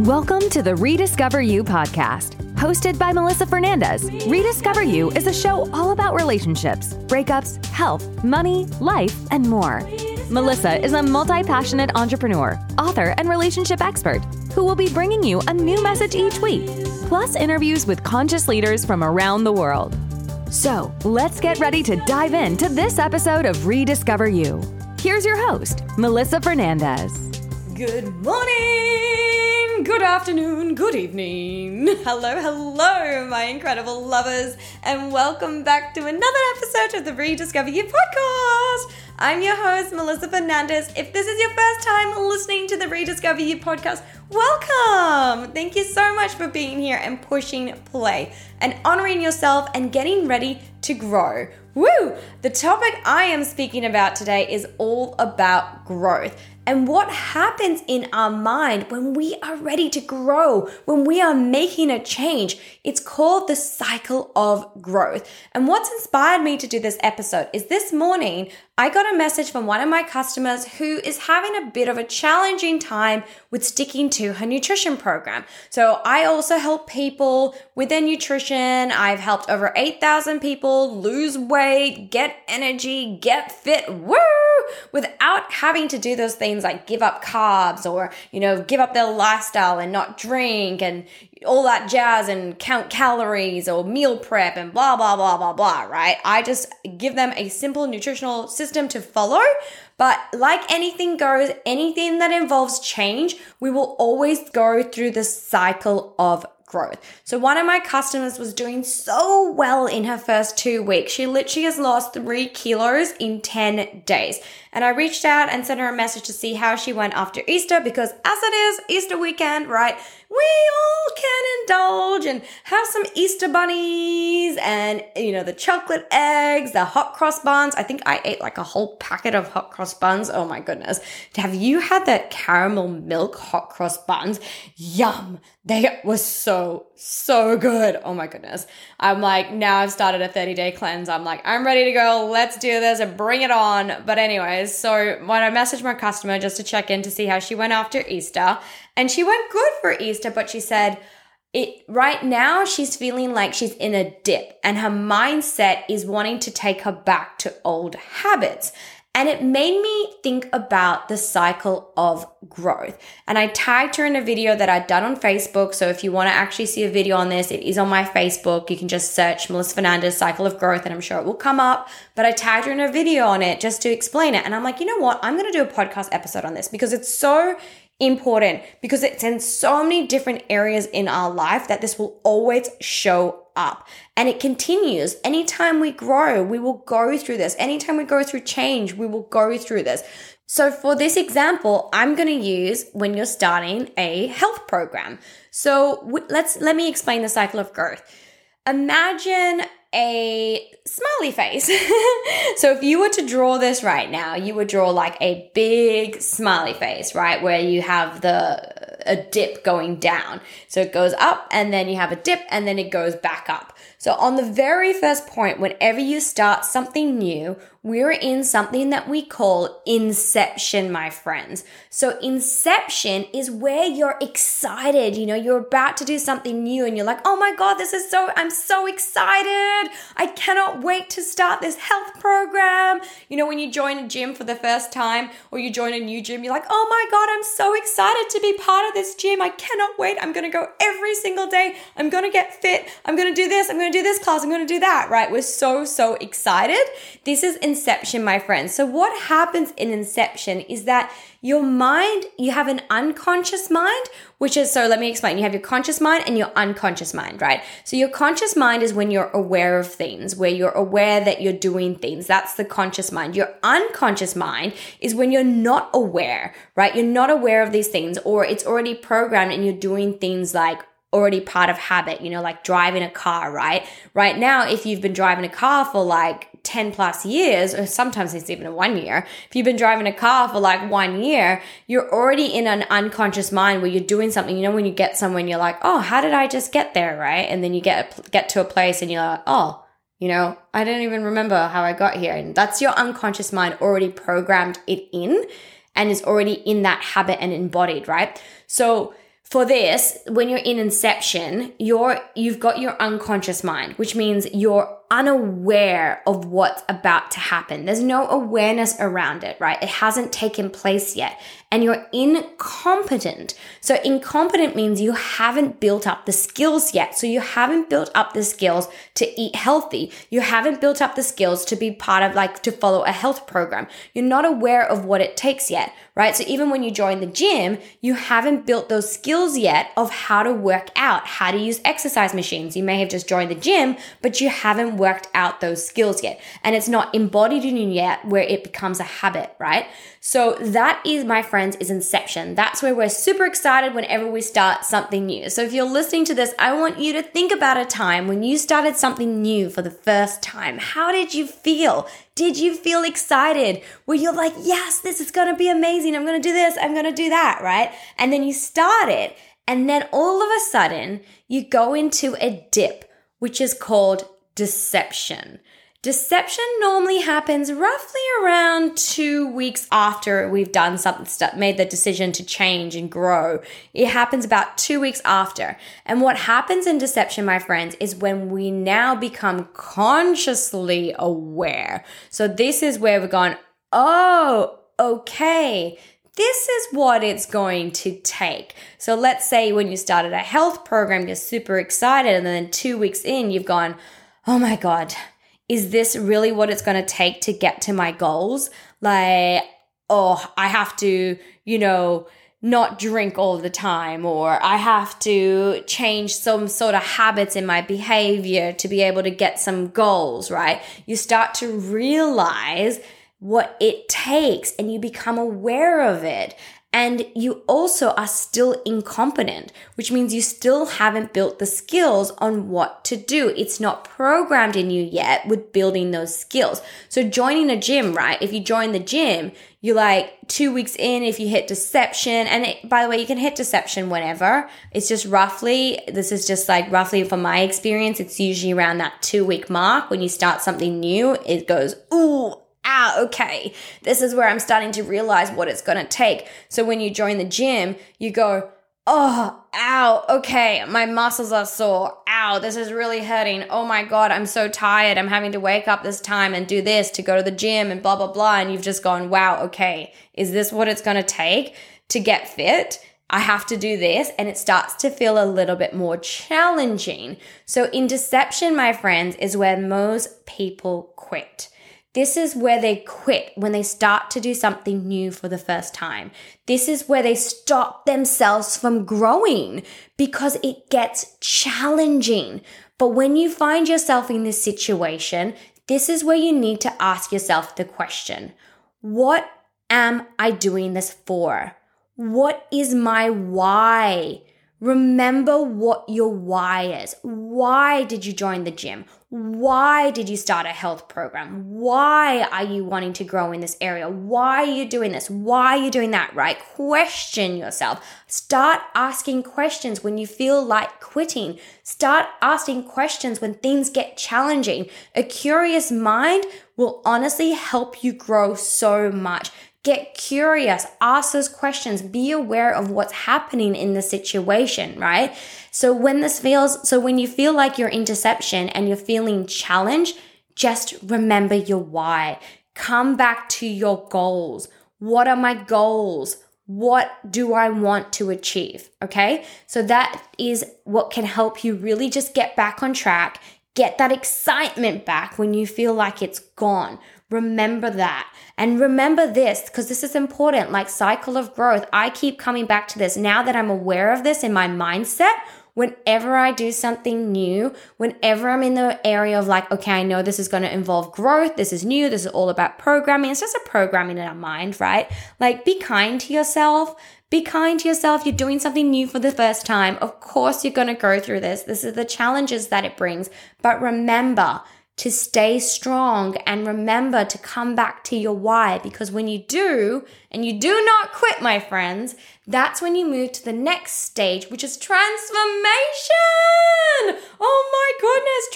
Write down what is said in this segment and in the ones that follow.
Welcome to the Rediscover You podcast. Hosted by Melissa Fernandez, Rediscover You is a show all about relationships, breakups, health, money, life, and more. Melissa is a multi passionate entrepreneur, author, and relationship expert who will be bringing you a new message each week, plus interviews with conscious leaders from around the world. So let's get ready to dive into this episode of Rediscover You. Here's your host, Melissa Fernandez. Good morning, good afternoon, good evening. Hello, hello, my incredible lovers, and welcome back to another episode of the Rediscover You podcast. I'm your host, Melissa Fernandez. If this is your first time listening to the Rediscover You podcast, welcome. Thank you so much for being here and pushing play and honoring yourself and getting ready to grow. Woo! The topic I am speaking about today is all about growth and what happens in our mind when we are ready to grow, when we are making a change. It's called the cycle of growth. And what's inspired me to do this episode is this morning I got a message from one of my customers who is having a bit of a challenging time with sticking to her nutrition program. So I also help people with their nutrition. I've helped over 8,000 people lose weight, get energy, get fit, woo, without having to do those things like give up carbs or, you know, give up their lifestyle and not drink and all that jazz and count calories or meal prep and blah, blah, blah, blah, blah, right? I just give them a simple nutritional system to follow. But like anything goes, anything that involves change, we will always go through the cycle of growth. So one of my customers was doing so well in her first two weeks. She literally has lost three kilos in 10 days. And I reached out and sent her a message to see how she went after Easter because as it is Easter weekend, right? We all can indulge and have some Easter bunnies and, you know, the chocolate eggs, the hot cross buns. I think I ate like a whole packet of hot cross buns. Oh my goodness. Have you had that caramel milk hot cross buns? Yum. They were so, so good. Oh my goodness. I'm like, now I've started a 30 day cleanse. I'm like, I'm ready to go. Let's do this and bring it on. But, anyways, so when I messaged my customer just to check in to see how she went after Easter, and she went good for Easter, but she said, it right now she's feeling like she's in a dip and her mindset is wanting to take her back to old habits. And it made me think about the cycle of growth. And I tagged her in a video that I'd done on Facebook. So if you want to actually see a video on this, it is on my Facebook. You can just search Melissa Fernandez Cycle of Growth and I'm sure it will come up. But I tagged her in a video on it just to explain it. And I'm like, you know what? I'm going to do a podcast episode on this because it's so important because it's in so many different areas in our life that this will always show up and it continues. Anytime we grow, we will go through this. Anytime we go through change, we will go through this. So for this example, I'm going to use when you're starting a health program. So let's let me explain the cycle of growth. Imagine a smiley face. so if you were to draw this right now, you would draw like a big smiley face, right? Where you have the a dip going down. So it goes up and then you have a dip and then it goes back up. So on the very first point, whenever you start something new, we're in something that we call inception, my friends. So inception is where you're excited. You know, you're about to do something new and you're like, oh my God, this is so, I'm so excited. I cannot wait to start this health program. You know, when you join a gym for the first time or you join a new gym, you're like, oh my God, I'm so excited to be part of this gym. I cannot wait. I'm going to go every single day. I'm going to get fit. I'm going to do this. I'm going to do this class. I'm going to do that, right? We're so, so excited. This is inception, my friends. So what happens in inception is that your mind, you have an unconscious mind, which is, so let me explain. You have your conscious mind and your unconscious mind, right? So your conscious mind is when you're aware of things, where you're aware that you're doing things. That's the conscious mind. Your unconscious mind is when you're not aware, right? You're not aware of these things or it's already programmed and you're doing things like already part of habit, you know, like driving a car, right? Right now, if you've been driving a car for like 10 plus years, or sometimes it's even a one year, if you've been driving a car for like one year, you're already in an unconscious mind where you're doing something. You know, when you get somewhere and you're like, oh, how did I just get there? Right. And then you get, get to a place and you're like, oh, you know, I don't even remember how I got here. And that's your unconscious mind already programmed it in and is already in that habit and embodied, right? So, for this, when you're in inception, you're you've got your unconscious mind, which means you're unaware of what's about to happen. There's no awareness around it, right? It hasn't taken place yet. And you're incompetent. So, incompetent means you haven't built up the skills yet. So, you haven't built up the skills to eat healthy. You haven't built up the skills to be part of, like, to follow a health program. You're not aware of what it takes yet, right? So, even when you join the gym, you haven't built those skills yet of how to work out, how to use exercise machines. You may have just joined the gym, but you haven't worked out those skills yet. And it's not embodied in you yet where it becomes a habit, right? So that is, my friends, is inception. That's where we're super excited whenever we start something new. So if you're listening to this, I want you to think about a time when you started something new for the first time. How did you feel? Did you feel excited? Were you like, yes, this is gonna be amazing. I'm gonna do this, I'm gonna do that, right? And then you start it, and then all of a sudden, you go into a dip, which is called deception. Deception normally happens roughly around two weeks after we've done something, made the decision to change and grow. It happens about two weeks after. And what happens in deception, my friends, is when we now become consciously aware. So this is where we're going, oh, okay this is what it's going to take. So let's say when you started a health program, you're super excited, and then two weeks in, you've gone, oh my God, is this really what it's going to take to get to my goals? Like, oh, I have to, you know, not drink all the time, or I have to change some sort of habits in my behavior to be able to get some goals, right? You start to realize what it takes and you become aware of it. And you also are still incompetent, which means you still haven't built the skills on what to do. It's not programmed in you yet with building those skills. So joining a gym, right? If you join the gym, you're like two weeks in if you hit deception. And it, by the way, you can hit deception whenever. It's just roughly, this is just like roughly from my experience, it's usually around that two week mark when you start something new. It goes, ooh, ah, okay, this is where I'm starting to realize what it's going to take. So when you join the gym, you go, oh, ow, okay, my muscles are sore. Ow, this is really hurting. Oh my God, I'm so tired. I'm having to wake up this time and do this to go to the gym and blah, blah, blah. And you've just gone, wow, okay, is this what it's going to take to get fit? I have to do this, and it starts to feel a little bit more challenging. So, in deception, my friends, is where most people quit. This is where they quit when they start to do something new for the first time. This is where they stop themselves from growing because it gets challenging. But when you find yourself in this situation, this is where you need to ask yourself the question What am I doing this for? What is my why? Remember what your why is. Why did you join the gym? Why did you start a health program? Why are you wanting to grow in this area? Why are you doing this? Why are you doing that, right? Question yourself. Start asking questions when you feel like quitting. Start asking questions when things get challenging. A curious mind will honestly help you grow so much. Get curious, ask those questions, be aware of what's happening in the situation, right? So when this feels, so when you feel like you're in deception and you're feeling challenged, just remember your why. Come back to your goals. What are my goals? What do I want to achieve? Okay. So that is what can help you really just get back on track, get that excitement back when you feel like it's gone. Remember that. And remember this, because this is important like cycle of growth. I keep coming back to this now that I'm aware of this in my mindset. Whenever I do something new, whenever I'm in the area of like, okay, I know this is going to involve growth, this is new, this is all about programming. It's just a programming in our mind, right? Like, be kind to yourself. Be kind to yourself. You're doing something new for the first time. Of course, you're going to go through this. This is the challenges that it brings. But remember, to stay strong and remember to come back to your why. Because when you do, and you do not quit, my friends, that's when you move to the next stage, which is transformation. Oh my goodness,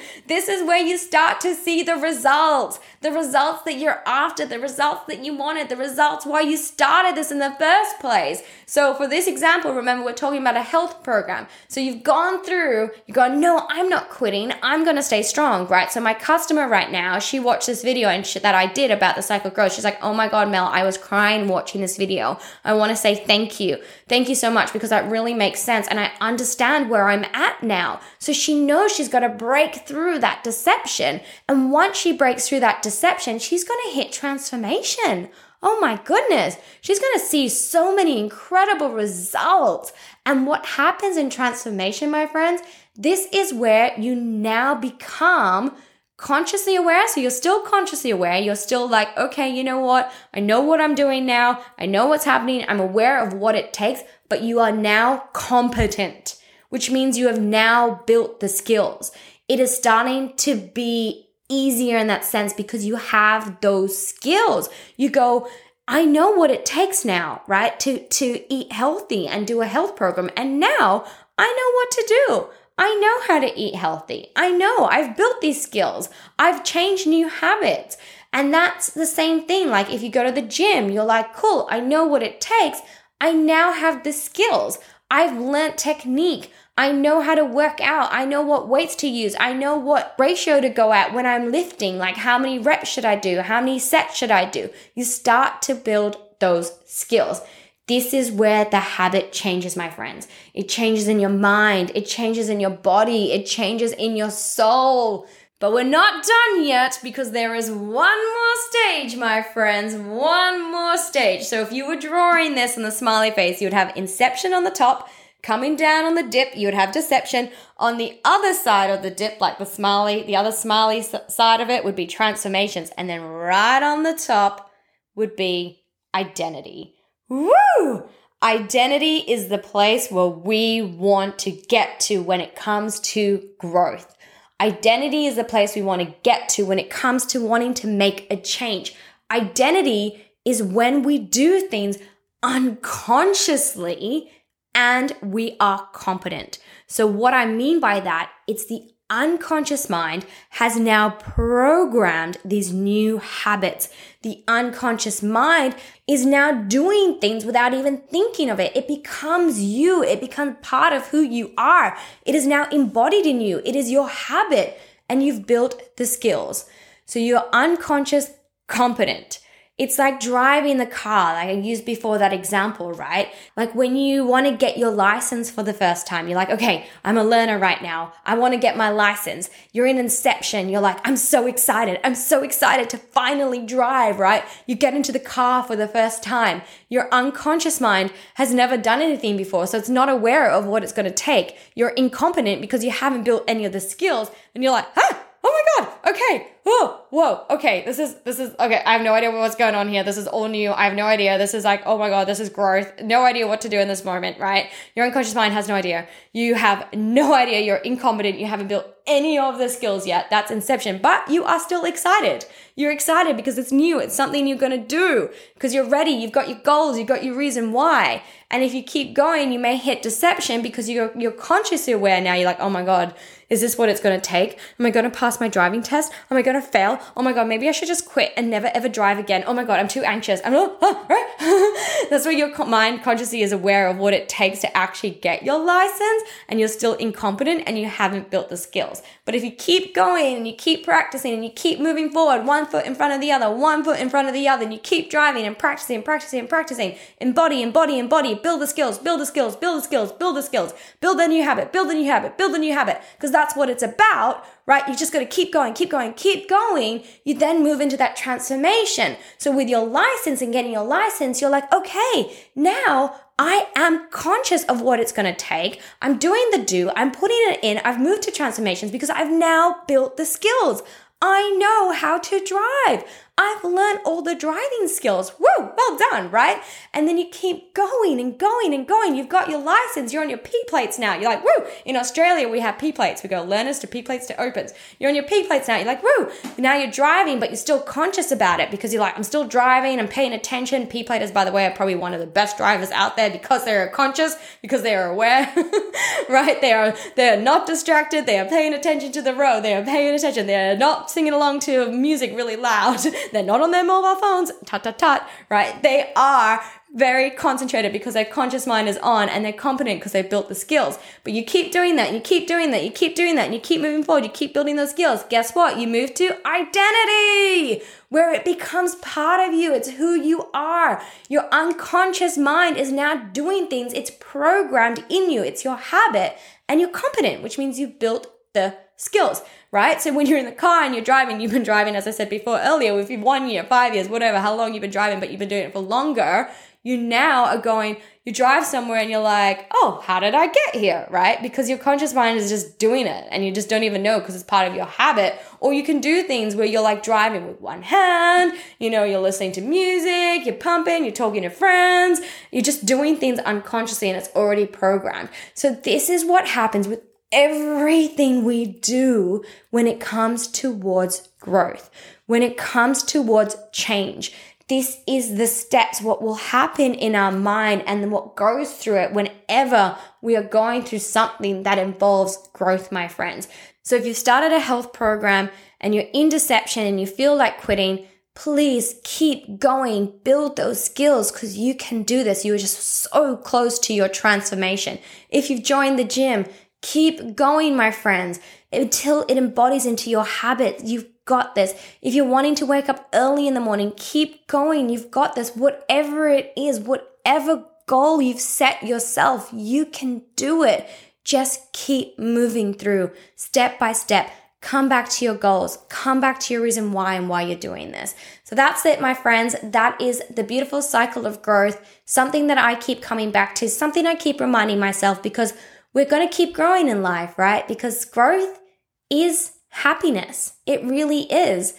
transformation. This is where you start to see the results, the results that you're after, the results that you wanted, the results why you started this in the first place. So, for this example, remember we're talking about a health program. So, you've gone through, you go, no, I'm not quitting. I'm going to stay strong, right? So, my customer right now, she watched this video and she, that I did about the cycle growth. She's like, oh my God, Mel, I was crying watching this video. I want to say thank you. Thank you so much because that really makes sense. And I understand where I'm at now. So she knows she's got to break through that deception. And once she breaks through that deception, she's going to hit transformation. Oh my goodness, she's going to see so many incredible results. And what happens in transformation, my friends, this is where you now become consciously aware. So you're still consciously aware. You're still like, okay, you know what? I know what I'm doing now. I know what's happening. I'm aware of what it takes, but you are now competent, which means you have now built the skills. It is starting to be easier in that sense because you have those skills. You go, I know what it takes now, right? To, to eat healthy and do a health program. And now I know what to do. I know how to eat healthy. I know I've built these skills. I've changed new habits. And that's the same thing. Like if you go to the gym, you're like, cool, I know what it takes. I now have the skills. I've learnt technique. I know how to work out. I know what weights to use. I know what ratio to go at when I'm lifting. Like how many reps should I do? How many sets should I do? You start to build those skills. This is where the habit changes, my friends. It changes in your mind, it changes in your body, it changes in your soul. But we're not done yet because there is one more stage, my friends. One more stage. So if you were drawing this in the smiley face, you would have inception on the top. Coming down on the dip, you would have deception. On the other side of the dip, like the smiley, the other smiley side of it would be transformations. And then right on the top would be identity. Woo! Identity is the place where we want to get to when it comes to growth. Identity is the place we want to get to when it comes to wanting to make a change. Identity is when we do things unconsciously and we are competent. So what I mean by that, it's the unconscious mind has now programmed these new habits. The unconscious mind is now doing things without even thinking of it. It becomes you. It becomes part of who you are. It is now embodied in you. It is your habit and you've built the skills. So you're unconscious competent. It's like driving the car, like I used before that example, right? Like when you want to get your license for the first time, you're like, okay, I'm a learner right now. I want to get my license. You're in inception. You're like, I'm so excited. I'm so excited to finally drive, right? You get into the car for the first time. Your unconscious mind has never done anything before, so it's not aware of what it's going to take. You're incompetent because you haven't built any of the skills, and you're like, huh? Oh my god, okay, oh, whoa, okay, this is, this is, okay, I have no idea what's going on here. This is all new. I have no idea. This is like, oh my God, this is growth. No idea what to do in this moment, right? Your unconscious mind has no idea. You have no idea. You're incompetent. You haven't built any of the skills yet. That's inception, but you are still excited. You're excited because it's new. It's something you're going to do because you're ready. You've got your goals. You've got your reason why. And if you keep going, you may hit deception because you're, you're consciously aware now. You're like, oh my God, is this what it's going to take? Am I going to pass my driving test? Am oh I going to fail? Oh my God, maybe I should just quit and never ever drive again. Oh my God, I'm too anxious. I'm, oh, oh, right? That's where your mind consciously is aware of what it takes to actually get your license and you're still incompetent and you haven't built the skills. But if you keep going and you keep practicing and you keep moving forward, one foot in front of the other, one foot in front of the other, and you keep driving and practicing and practicing and practicing, embody, embody, embody, build the skills, build the skills, build the skills, build the skills, build the new habit, build the new habit, build the new habit, because that's what it's about, right? You just got to keep going, keep going, keep going. You then move into that transformation. So with your license and getting your license, you're like, okay, now I am conscious of what it's going to take. I'm doing the do. I'm putting it in. I've moved to transformations because I've now built the skills. I know how to drive. I've learned all the driving skills. Woo, well done, right? And then you keep going and going and going. You've got your license, you're on your P plates now. You're like, woo, in Australia we have P plates. We go learners to P plates to opens. You're on your P plates now. You're like, woo, now you're driving, but you're still conscious about it because you're like, I'm still driving, I'm paying attention. P platers, by the way, are probably one of the best drivers out there because they're conscious, because they are aware, right? They are they're not distracted, they are paying attention to the road, they are paying attention, they're not singing along to music really loud. They're not on their mobile phones, tut tut tut, right? They are very concentrated because their conscious mind is on and they're competent because they've built the skills. But you keep doing that, you keep doing that, you keep doing that, and you keep moving forward, you keep building those skills. Guess what? You move to identity, where it becomes part of you. It's who you are. Your unconscious mind is now doing things, it's programmed in you, it's your habit, and you're competent, which means you've built the skills, right? So when you're in the car and you're driving, you've been driving, as I said before earlier, you've one year, five years, whatever, how long you've been driving, but you've been doing it for longer, you now are going, you drive somewhere and you're like, oh, how did I get here? Right? Because your conscious mind is just doing it and you just don't even know because it's part of your habit. Or you can do things where you're like driving with one hand, you know, you're listening to music, you're pumping, you're talking to friends, you're just doing things unconsciously and it's already programmed. So this is what happens with everything we do when it comes towards growth, when it comes towards change. This is the steps, what will happen in our mind and what goes through it whenever we are going through something that involves growth, my friends. So if you've started a health program and you're in deception and you feel like quitting, please keep going, build those skills because you can do this. You are just so close to your transformation. If you've joined the gym, keep going, my friends, until it embodies into your habits. You've got this. If you're wanting to wake up early in the morning, keep going. You've got this. Whatever it is, whatever goal you've set yourself, you can do it. Just keep moving through step by step. Come back to your goals. Come back to your reason why and why you're doing this. So that's it, my friends. That is the beautiful cycle of growth. Something that I keep coming back to, something I keep reminding myself because we're going to keep growing in life, right? Because growth is happiness. It really is.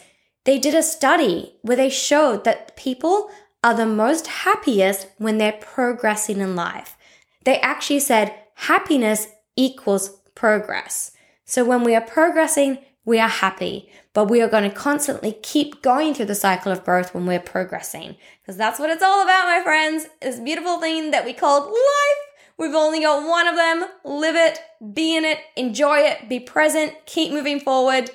They did a study where they showed that people are the most happiest when they're progressing in life. They actually said happiness equals progress. So when we are progressing, we are happy, but we are going to constantly keep going through the cycle of growth when we're progressing. Because that's what it's all about, my friends. This beautiful thing that we call life. We've only got one of them. Live it, be in it, enjoy it, be present, keep moving forward.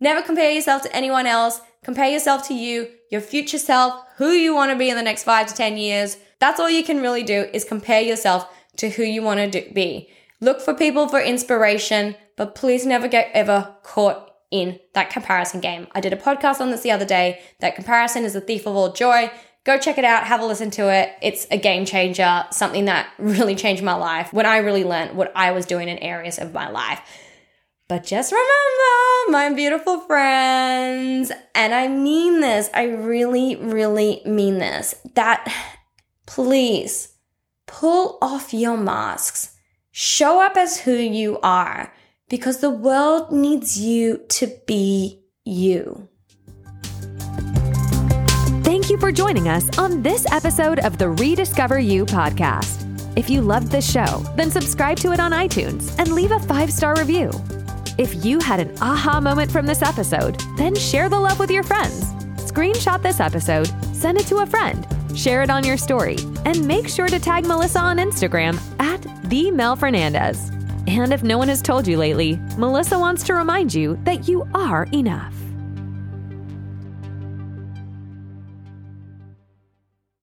Never compare yourself to anyone else. Compare yourself to you, your future self, who you want to be in the next five to 10 years. That's all you can really do is compare yourself to who you want to be. Look for people for inspiration, but please never get ever caught in that comparison game. I did a podcast on this the other day that comparison is the thief of all joy. Go check it out, have a listen to it. It's a game changer, something that really changed my life when I really learned what I was doing in areas of my life. But just remember, my beautiful friends, and I mean this, I really, really mean this, that please pull off your masks. Show up as who you are because the world needs you to be you. Thank you for joining us on this episode of the Rediscover You podcast. If you loved this show, then subscribe to it on iTunes and leave a five star review. If you had an aha moment from this episode, then share the love with your friends. Screenshot this episode, send it to a friend, share it on your story, and make sure to tag Melissa on Instagram at the Mel Fernandez. And if no one has told you lately, Melissa wants to remind you that you are enough.